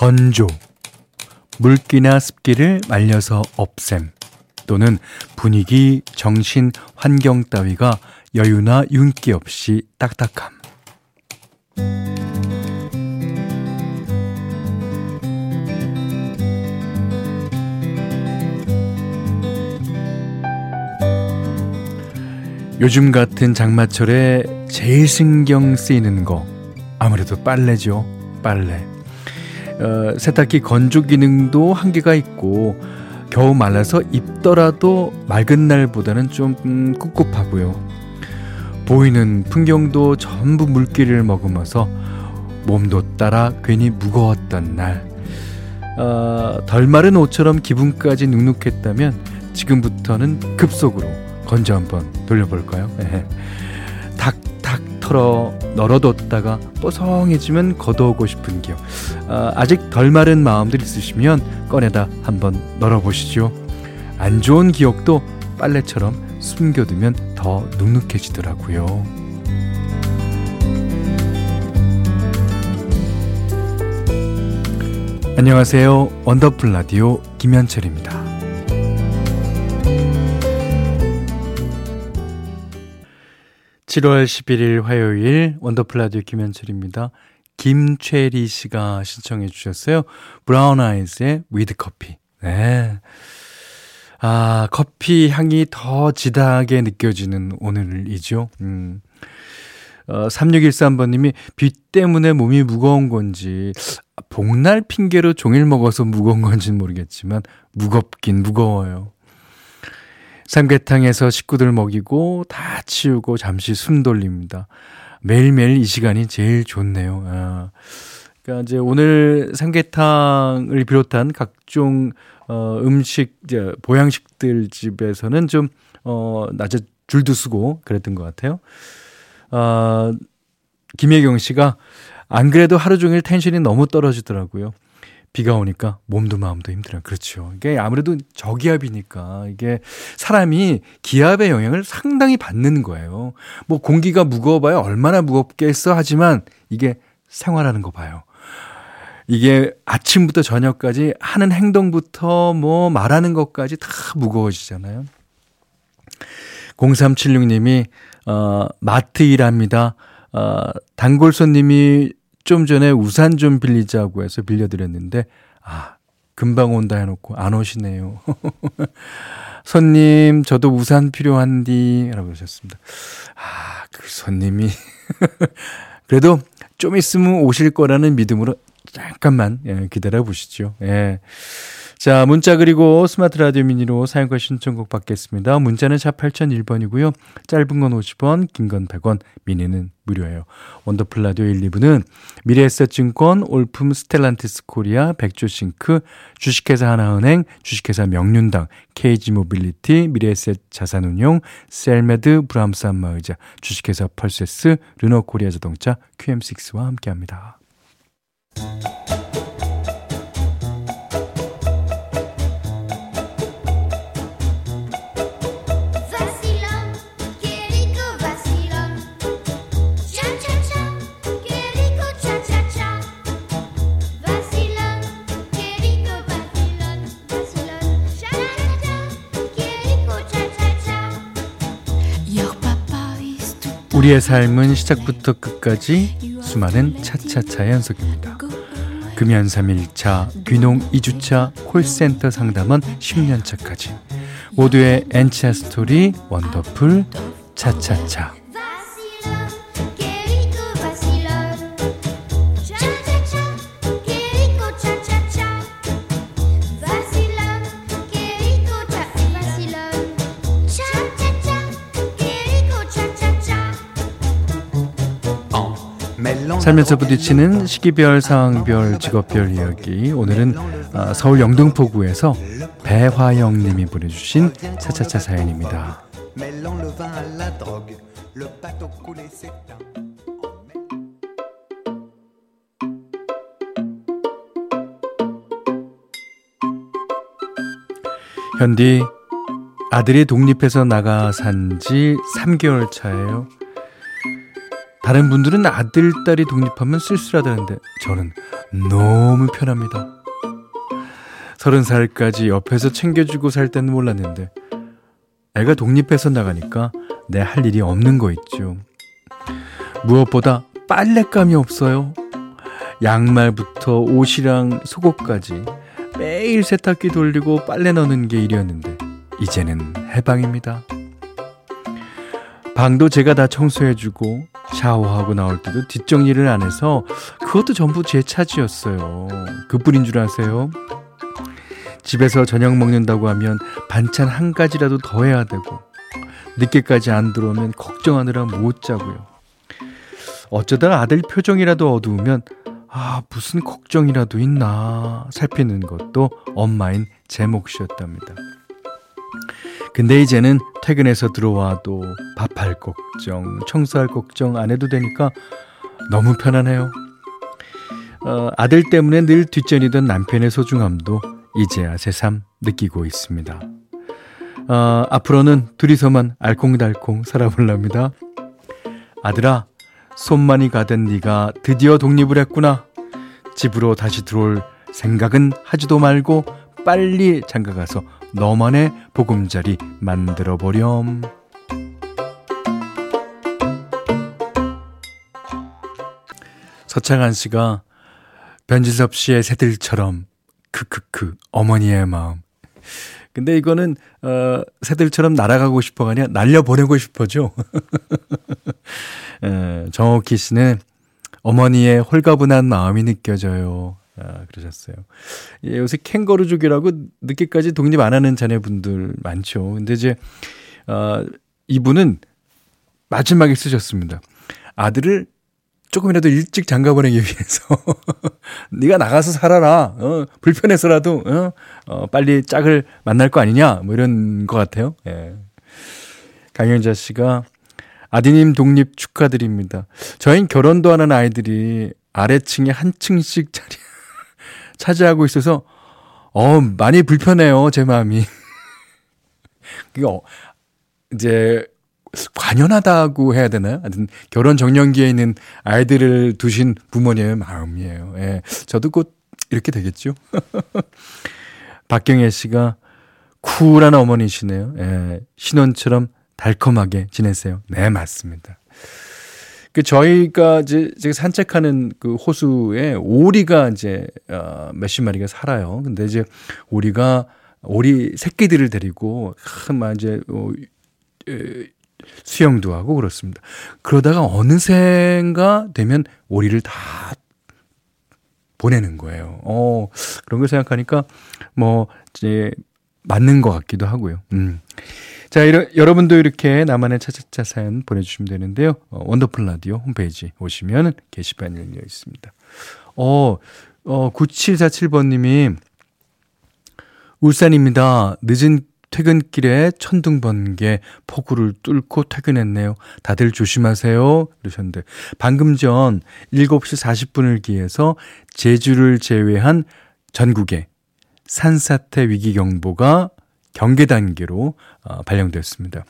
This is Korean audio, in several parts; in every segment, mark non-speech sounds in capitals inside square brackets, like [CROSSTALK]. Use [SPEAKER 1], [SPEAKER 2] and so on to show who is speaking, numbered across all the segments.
[SPEAKER 1] 건조, 물기나 습기를 말려서 없앰, 또는 분위기, 정신, 환경 따위가 여유나 윤기 없이 딱딱함. 요즘 같은 장마철에 제일 신경 쓰이는 거 아무래도 빨래죠. 빨래. 어, 세탁기 건조 기능도 한계가 있고 겨우 말라서 입더라도 맑은 날보다는 좀 음, 꿉꿉하고요. 보이는 풍경도 전부 물기를 머금어서 몸도 따라 괜히 무거웠던 날. 어, 덜 마른 옷처럼 기분까지 눅눅했다면 지금부터는 급속으로 건조 한번 돌려볼까요? [LAUGHS] 털어 널어뒀다가 뽀송해지면 걷어오고 싶은 기억. 아, 아직 덜 마른 마음들 있으시면 꺼내다 한번 널어보시죠. 안 좋은 기억도 빨래처럼 숨겨두면 더 눅눅해지더라고요. 안녕하세요. 원더풀 라디오 김현철입니다. 7월 11일 화요일 원더풀 라디오 김현철입니다. 김최리 씨가 신청해 주셨어요. 브라운 아이즈의 With Coffee. 네. 아, 커피 향이 더 진하게 느껴지는 오늘이죠. 음. 어, 3613번님이 비 때문에 몸이 무거운 건지, 복날 핑계로 종일 먹어서 무거운 건지는 모르겠지만, 무겁긴 무거워요. 삼계탕에서 식구들 먹이고 다 치우고 잠시 숨 돌립니다. 매일매일 이 시간이 제일 좋네요. 아. 그러니까 이제 오늘 삼계탕을 비롯한 각종 어 음식 이제 보양식들 집에서는 좀어 낮에 줄도 쓰고 그랬던 것 같아요. 아 김혜경 씨가 안 그래도 하루 종일 텐션이 너무 떨어지더라고요. 비가 오니까 몸도 마음도 힘들어요. 그렇죠. 이게 아무래도 저기압이니까 이게 사람이 기압의 영향을 상당히 받는 거예요. 뭐 공기가 무거워봐야 얼마나 무겁겠어 하지만 이게 생활하는 거 봐요. 이게 아침부터 저녁까지 하는 행동부터 뭐 말하는 것까지 다 무거워지잖아요. 0376님이 어 마트 일합니다. 어 단골 손님이 좀 전에 우산 좀 빌리자고 해서 빌려드렸는데, 아, 금방 온다 해놓고 안 오시네요. [LAUGHS] 손님, 저도 우산 필요한디, 라고 하셨습니다. 아, 그 손님이. [LAUGHS] 그래도 좀 있으면 오실 거라는 믿음으로 잠깐만 예, 기다려 보시죠. 예. 자, 문자 그리고 스마트 라디오 미니로 사용과 신청곡 받겠습니다. 문자는 샵 8001번이고요. 짧은 건 50원, 긴 건 100원, 미니는 무료예요. 원더풀 라디오 1, 2부는 미래에셋증권, 올품 스텔란티스 코리아, 백조싱크, 주식회사 하나은행, 주식회사 명륜당, KG모빌리티, 미래에셋 자산운용, 셀메드, 브람스 안마의자, 주식회사 펄세스, 르노코리아 자동차, QM6와 함께합니다. 우리의 삶은 시작부터 끝까지 수많은 차차차의 연속입니다. 금연 3일차, 귀농 2주차, 콜센터 상담원 10년차까지 모두의 엔차 스토리 원더풀 차차차 살면서 부딪히는 시기별, 상황별, 직업별 이야기. 오늘은 아, 서울 영등포구에서 배화영 님이 보내주신 차차차 사연입니다. 현디, 아들이 독립해서 나가 산 지 3개월 차예요. 다른 분들은 아들, 딸이 독립하면 쓸쓸하다는데 저는 너무 편합니다. 서른 살까지 옆에서 챙겨주고 살 때는 몰랐는데 애가 독립해서 나가니까 내 할 일이 없는 거 있죠. 무엇보다 빨랫감이 없어요. 양말부터 옷이랑 속옷까지 매일 세탁기 돌리고 빨래 넣는 게 일이었는데 이제는 해방입니다. 방도 제가 다 청소해주고 샤워하고 나올 때도 뒷정리를 안 해서 그것도 전부 제 차지였어요. 그뿐인 줄 아세요? 집에서 저녁 먹는다고 하면 반찬 한 가지라도 더 해야 되고 늦게까지 안 들어오면 걱정하느라 못 자고요. 어쩌다 아들 표정이라도 어두우면 아 무슨 걱정이라도 있나 살피는 것도 엄마인 제 몫이었답니다. 근데 이제는 퇴근해서 들어와도 밥할 걱정, 청소할 걱정 안 해도 되니까 너무 편하네요. 어, 아들 때문에 늘 뒷전이던 남편의 소중함도 이제야 새삼 느끼고 있습니다. 어, 앞으로는 둘이서만 알콩달콩 살아볼랍니다. 아들아, 손만이 가던 네가 드디어 독립을 했구나. 집으로 다시 들어올 생각은 하지도 말고 빨리 장가가서 너만의 보금자리 만들어 보렴. 서창한 씨가 변진섭 씨의 새들처럼 크크크 어머니의 마음. 근데 이거는 어 새들처럼 날아가고 싶어가 아니라 날려 보내고 싶어죠. 에, [LAUGHS] 정옥희 씨는 어머니의 홀가분한 마음이 느껴져요. 아, 그러셨어요. 예, 요새 캥거루족이라고 늦게까지 독립 안 하는 자녀분들 많죠. 근데 이제, 어, 이분은 마지막에 쓰셨습니다. 아들을 조금이라도 일찍 장가 보내기 위해서 [LAUGHS] 네가 나가서 살아라. 어, 불편해서라도 어, 어, 빨리 짝을 만날 거 아니냐. 뭐 이런 것 같아요. 예. 강현자 씨가 아디님 독립 축하드립니다. 저희는 결혼도 하는 아이들이 아래층에 한 층씩 자리 차지하고 있어서 어 많이 불편해요 제 마음이. [LAUGHS] 그게 어, 이제 관연하다고 해야 되나요? 하여튼 결혼 정년기에 있는 아이들을 두신 부모님의 마음이에요. 예. 저도 곧 이렇게 되겠죠. [LAUGHS] 박경혜 씨가 쿨한 어머니시네요. 예. 신혼처럼 달콤하게 지내세요. 네, 맞습니다. 그 저희가 이제 제가 산책하는 그 호수에 오리가 이제 어 몇십 마리가 살아요. 근데 이제 오리가 오리 새끼들을 데리고 막 이제 어, 수영도 하고 그렇습니다. 그러다가 어느샌가 되면 오리를 다 보내는 거예요. 어, 그런 걸 생각하니까 뭐 이제 맞는 것 같기도 하고요. 음. 자, 이러, 여러분도 이렇게 나만의 차차차 사연 보내주시면 되는데요. 어, 원더풀 라디오 홈페이지 오시면 게시판이 열려 있습니다. 어, 어, 9747번님이 울산입니다. 늦은 퇴근길에 천둥 번개 폭우를 뚫고 퇴근했네요. 다들 조심하세요. 그러셨는데 방금 전 7시 40분을 기해서 제주를 제외한 전국에 산사태 위기 경보가 경계 단계로 어, 발령되었습니다.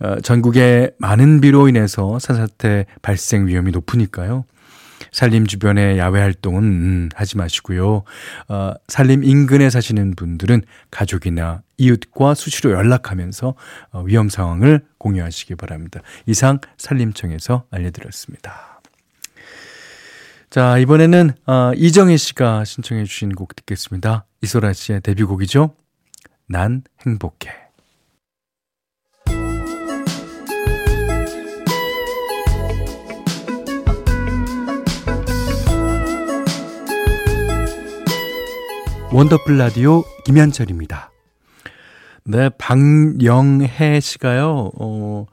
[SPEAKER 1] 어, 전국에 많은 비로 인해서 산사태 발생 위험이 높으니까요. 산림 주변의 야외 활동은 음, 하지 마시고요. 어, 산림 인근에 사시는 분들은 가족이나 이웃과 수시로 연락하면서 어, 위험 상황을 공유하시기 바랍니다. 이상 산림청에서 알려드렸습니다. 자, 이번에는 어, 이정혜 씨가 신청해 주신 곡 듣겠습니다. 이소라 씨의 데뷔곡이죠. 난 행복해. 원더풀 라디오 김현철입니다. 네, 박영혜 씨가요, 어,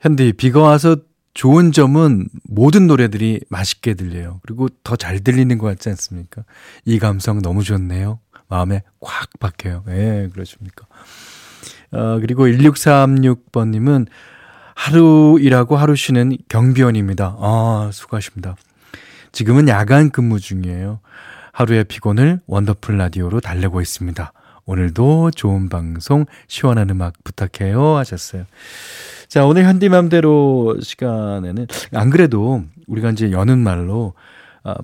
[SPEAKER 1] 현디, 비가 와서 좋은 점은 모든 노래들이 맛있게 들려요. 그리고 더 잘 들리는 것 같지 않습니까? 이 감성 너무 좋네요. 마음에 꽉 박혀요. 예, 네, 그렇습니까? 어, 그리고 1636번님은 하루 일하고 하루 쉬는 경비원입니다. 아, 수고하십니다. 지금은 야간 근무 중이에요. 하루의 피곤을 원더풀 라디오로 달래고 있습니다. 오늘도 좋은 방송, 시원한 음악 부탁해요. 하셨어요. 자, 오늘 현디맘대로 시간에는, 안 그래도 우리가 이제 여는 말로, 어,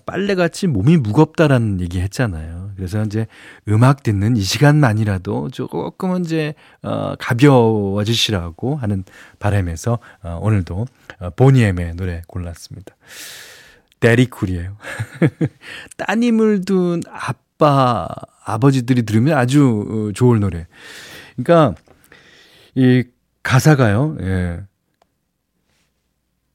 [SPEAKER 1] 빨래같이 몸이 무겁다라는 얘기 했잖아요. 그래서 이제 음악 듣는 이 시간만이라도 조금은 이제, 어, 가벼워지시라고 하는 바람에서, 어, 오늘도, 어, 보니엠의 노래 골랐습니다. 데리쿨이에요. [LAUGHS] 따님을 둔 아빠, 아버지들이 들으면 아주 어, 좋을 노래. 그러니까, 이 가사가요, 예.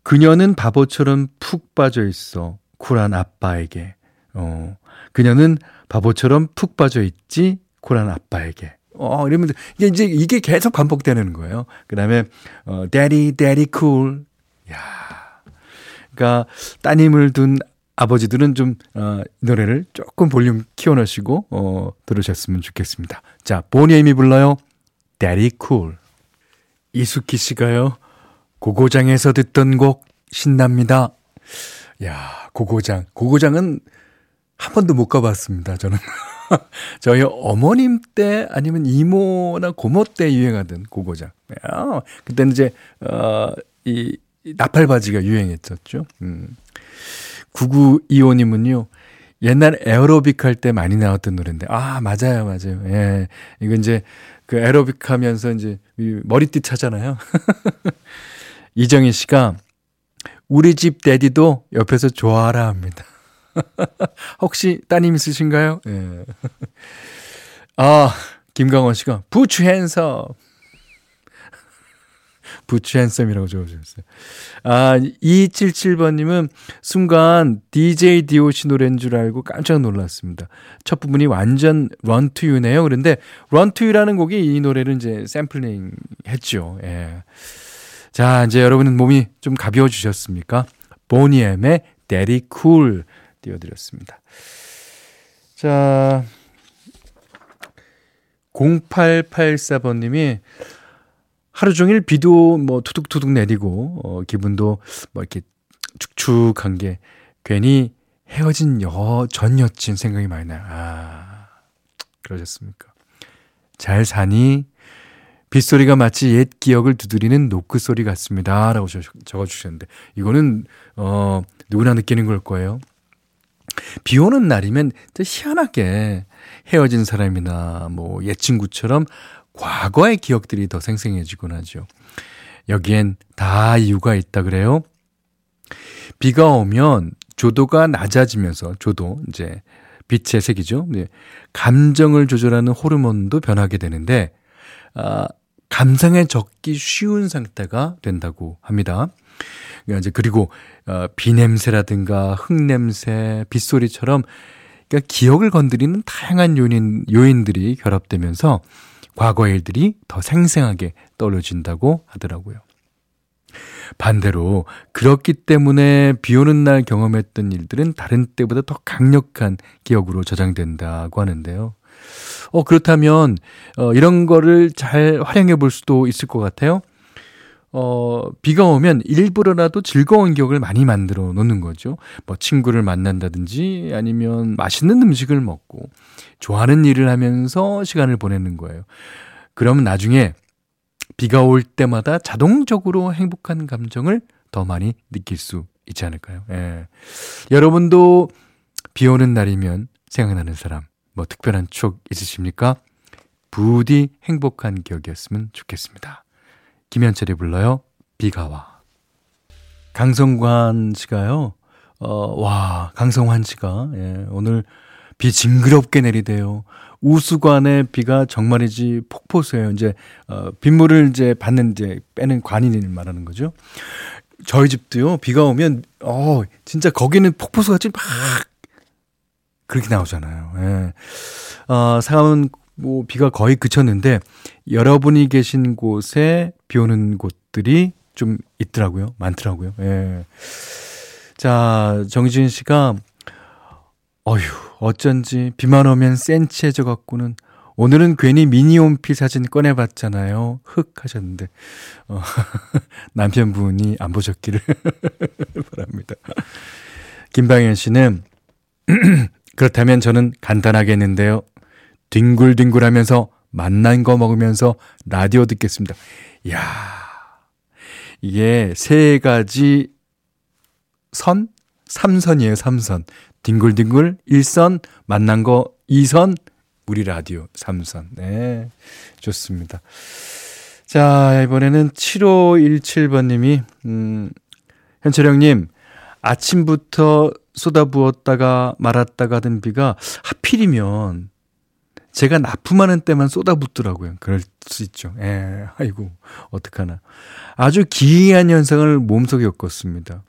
[SPEAKER 1] 그녀는 바보처럼 푹 빠져 있어. 쿨한 아빠에게. 어. 그녀는 바보처럼 푹 빠져 있지. 쿨한 아빠에게. 어, 이러면 이게 이제 이게 계속 반복되는 거예요. 그다음에 어, daddy daddy cool. 야. 그러니까 따님을 둔 아버지들은 좀 어, 노래를 조금 볼륨 키워 놓으시고 어, 들으셨으면 좋겠습니다. 자, 보니엠이 불러요. daddy cool. 이수키 씨가요. 고고장에서 듣던 곡 신납니다. 야, 고고장. 고고장은 한 번도 못 가봤습니다, 저는. [LAUGHS] 저희 어머님 때 아니면 이모나 고모 때 유행하던 고고장. 야, 그때는 이제, 어, 이, 나팔바지가 유행했었죠. 음. 9925님은요, 옛날 에어로빅 할 때 많이 나왔던 노래인데, 아, 맞아요, 맞아요. 예. 이거 이제 그 에어로빅 하면서 이제 머리띠 차잖아요. [LAUGHS] 이정희 씨가 우리 집 데디도 옆에서 좋아하라 합니다. [LAUGHS] 혹시 따님 있으신가요? 예. [LAUGHS] 아, 김강원 씨가 부추 핸섬. [LAUGHS] 부추 핸섬이라고 적어주셨어요. 아, 277번님은 순간 DJ DOC 노래인 줄 알고 깜짝 놀랐습니다. 첫 부분이 완전 런 투유네요. 그런데 런 투유라는 곡이 이 노래를 이제 샘플링 했죠. 예. 자, 이제 여러분은 몸이 좀 가벼워지셨습니까? 보니엠의 Daddy Cool 띄워드렸습니다. 자, 0884번님이 하루 종일 비도 뭐 투둑투둑 내리고, 어, 기분도 뭐 이렇게 축축한 게 괜히 헤어진 여, 전 여친 생각이 많이 나요. 아, 그러셨습니까? 잘 사니? 빗소리가 마치 옛 기억을 두드리는 노크 소리 같습니다. 라고 적어 주셨는데, 이거는, 어, 누구나 느끼는 걸 거예요. 비 오는 날이면 희한하게 헤어진 사람이나 뭐 옛 친구처럼 과거의 기억들이 더 생생해지곤 하죠. 여기엔 다 이유가 있다 그래요. 비가 오면 조도가 낮아지면서 조도 이제 빛의 색이죠. 네. 감정을 조절하는 호르몬도 변하게 되는데 아, 감상에 적기 쉬운 상태가 된다고 합니다. 그러니까 이제 그리고 어, 비 냄새라든가 흙 냄새, 빗소리처럼 그러니까 기억을 건드리는 다양한 요인 요인들이 결합되면서 과거의 일들이 더 생생하게 떠올려진다고 하더라고요. 반대로 그렇기 때문에 비 오는 날 경험했던 일들은 다른 때보다 더 강력한 기억으로 저장된다고 하는데요. 어, 그렇다면, 어, 이런 거를 잘 활용해 볼 수도 있을 것 같아요. 어, 비가 오면 일부러라도 즐거운 기억을 많이 만들어 놓는 거죠. 뭐 친구를 만난다든지 아니면 맛있는 음식을 먹고 좋아하는 일을 하면서 시간을 보내는 거예요. 그러면 나중에 비가 올 때마다 자동적으로 행복한 감정을 더 많이 느낄 수 있지 않을까요? 예. 여러분도 비 오는 날이면 생각나는 사람, 뭐 특별한 추억 있으십니까? 부디 행복한 기억이었으면 좋겠습니다. 김현철이 불러요. 비가 와. 강성관 씨가요. 어, 와, 강성환 씨가 예, 오늘 비 징그럽게 내리대요. 우수관에 비가 정말이지 폭포수예요. 이제 어, 빗물을 이제 받는 이제 빼는 관인을 말하는 거죠. 저희 집도요. 비가 오면 어, 진짜 거기는 폭포수 같이 막 그렇게 나오잖아요. 예. 어, 상암은 뭐 비가 거의 그쳤는데 여러분이 계신 곳에 비 오는 곳들이 좀 있더라고요. 많더라고요. 예. 자, 정지은 씨가 어휴, 어쩐지 비만 오면 센치해져 갖고는 오늘은 괜히 미니홈피 사진 꺼내봤잖아요. 흑 하셨는데 어, [LAUGHS] 남편분이 안 보셨기를 [LAUGHS] 바랍니다. 김방현 씨는 [CLEARS THROAT] 그렇다면 저는 간단하겠는데요. 뒹굴뒹굴하면서 만난 거 먹으면서 라디오 듣겠습니다. 야 이게 세 가지 선? 삼선이에요, 삼선. 뒹굴뒹굴 1선, 만난 거 2선, 우리 라디오 3선. 네. 좋습니다. 자, 이번에는 7517번님이, 음, 현철형님, 아침부터 쏟아부었다가 말았다가 하던 비가 하필이면 제가 납품하는 때만 쏟아붓더라고요. 그럴 수 있죠. 예, 아이고, 어떡하나. 아주 기이한 현상을 몸속에 겪었습니다.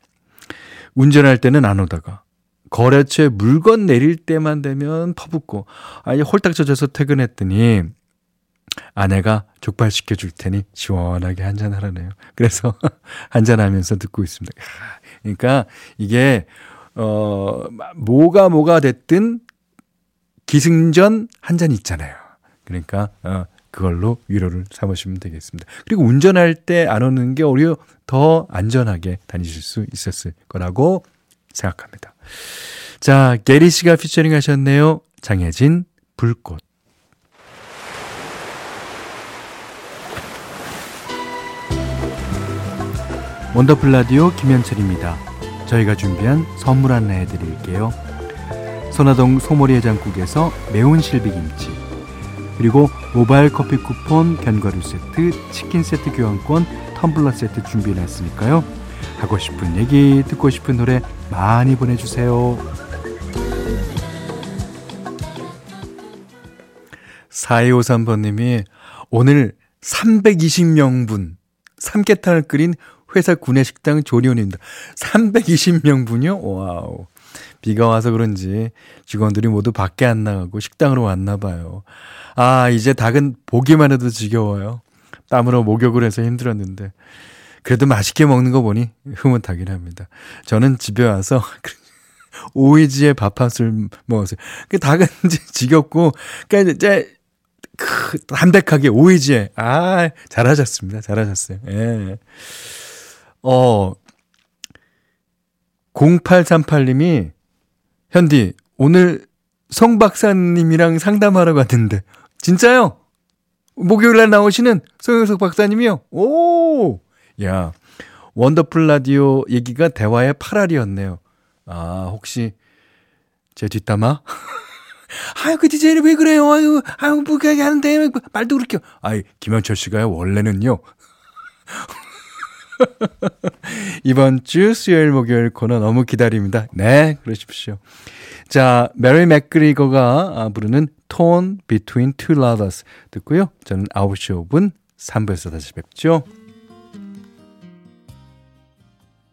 [SPEAKER 1] 운전할 때는 안 오다가, 거래처에 물건 내릴 때만 되면 퍼붓고, 아니, 홀딱 젖어서 퇴근했더니, 아내가 족발 시켜 줄 테니 시원하게 한잔하라네요. 그래서 [LAUGHS] 한잔하면서 듣고 있습니다. 그러니까 이게, 어, 뭐가 뭐가 됐든 기승전 한 잔 있잖아요. 그러니까, 어, 그걸로 위로를 삼으시면 되겠습니다. 그리고 운전할 때 안 오는 게 오히려 더 안전하게 다니실 수 있었을 거라고 생각합니다. 자, 게리 씨가 피처링 하셨네요. 장혜진, 불꽃. 원더풀 라디오 김현철입니다. 저희가 준비한 선물 안내해 드릴게요. 선화동 소머리 해장국에서 매운 실비김치 그리고 모바일 커피 쿠폰, 견과류 세트, 치킨 세트 교환권, 텀블러 세트 준비해 놨으니까요. 하고 싶은 얘기, 듣고 싶은 노래 많이 보내주세요. 4253번님이 오늘 320명분 삼계탕을 끓인 회사 구내식당 조리원입니다. 320명분요? 와우. 비가 와서 그런지 직원들이 모두 밖에 안 나가고 식당으로 왔나 봐요. 아, 이제 닭은 보기만 해도 지겨워요. 땀으로 목욕을 해서 힘들었는데. 그래도 맛있게 먹는 거 보니 흐뭇하긴 합니다. 저는 집에 와서 [LAUGHS] 오이지에 밥 한술 먹었어요. 그 닭은 [LAUGHS] 이제 지겹고, 그러니까 이제 크, 담백하게 오이지에. 아, 잘하셨습니다. 잘하셨어요. 예. 어, 0838님이 현디, 오늘 성 박사님이랑 상담하러 갔는데, 진짜요? 목요일날 나오시는 송영석 박사님이요? 오! 야, 원더풀 라디오 얘기가 대화의 8알이었네요. 아, 혹시 제 뒷담화? [LAUGHS] 아유, 그 디제이는 왜 그래요? 아유, 아유, 뭐, 그렇게 하는데, 말도 그렇게. 아이, 김현철 씨가요, 원래는요. [LAUGHS] 이번 주 수요일 목요일 코너 너무 기다립니다. 네, 그러십시오. 자, 메리 맥그리거가 부르는 Torn Between Two Lovers 듣고요. 저는 9시 5분 3부에서 다시 뵙죠.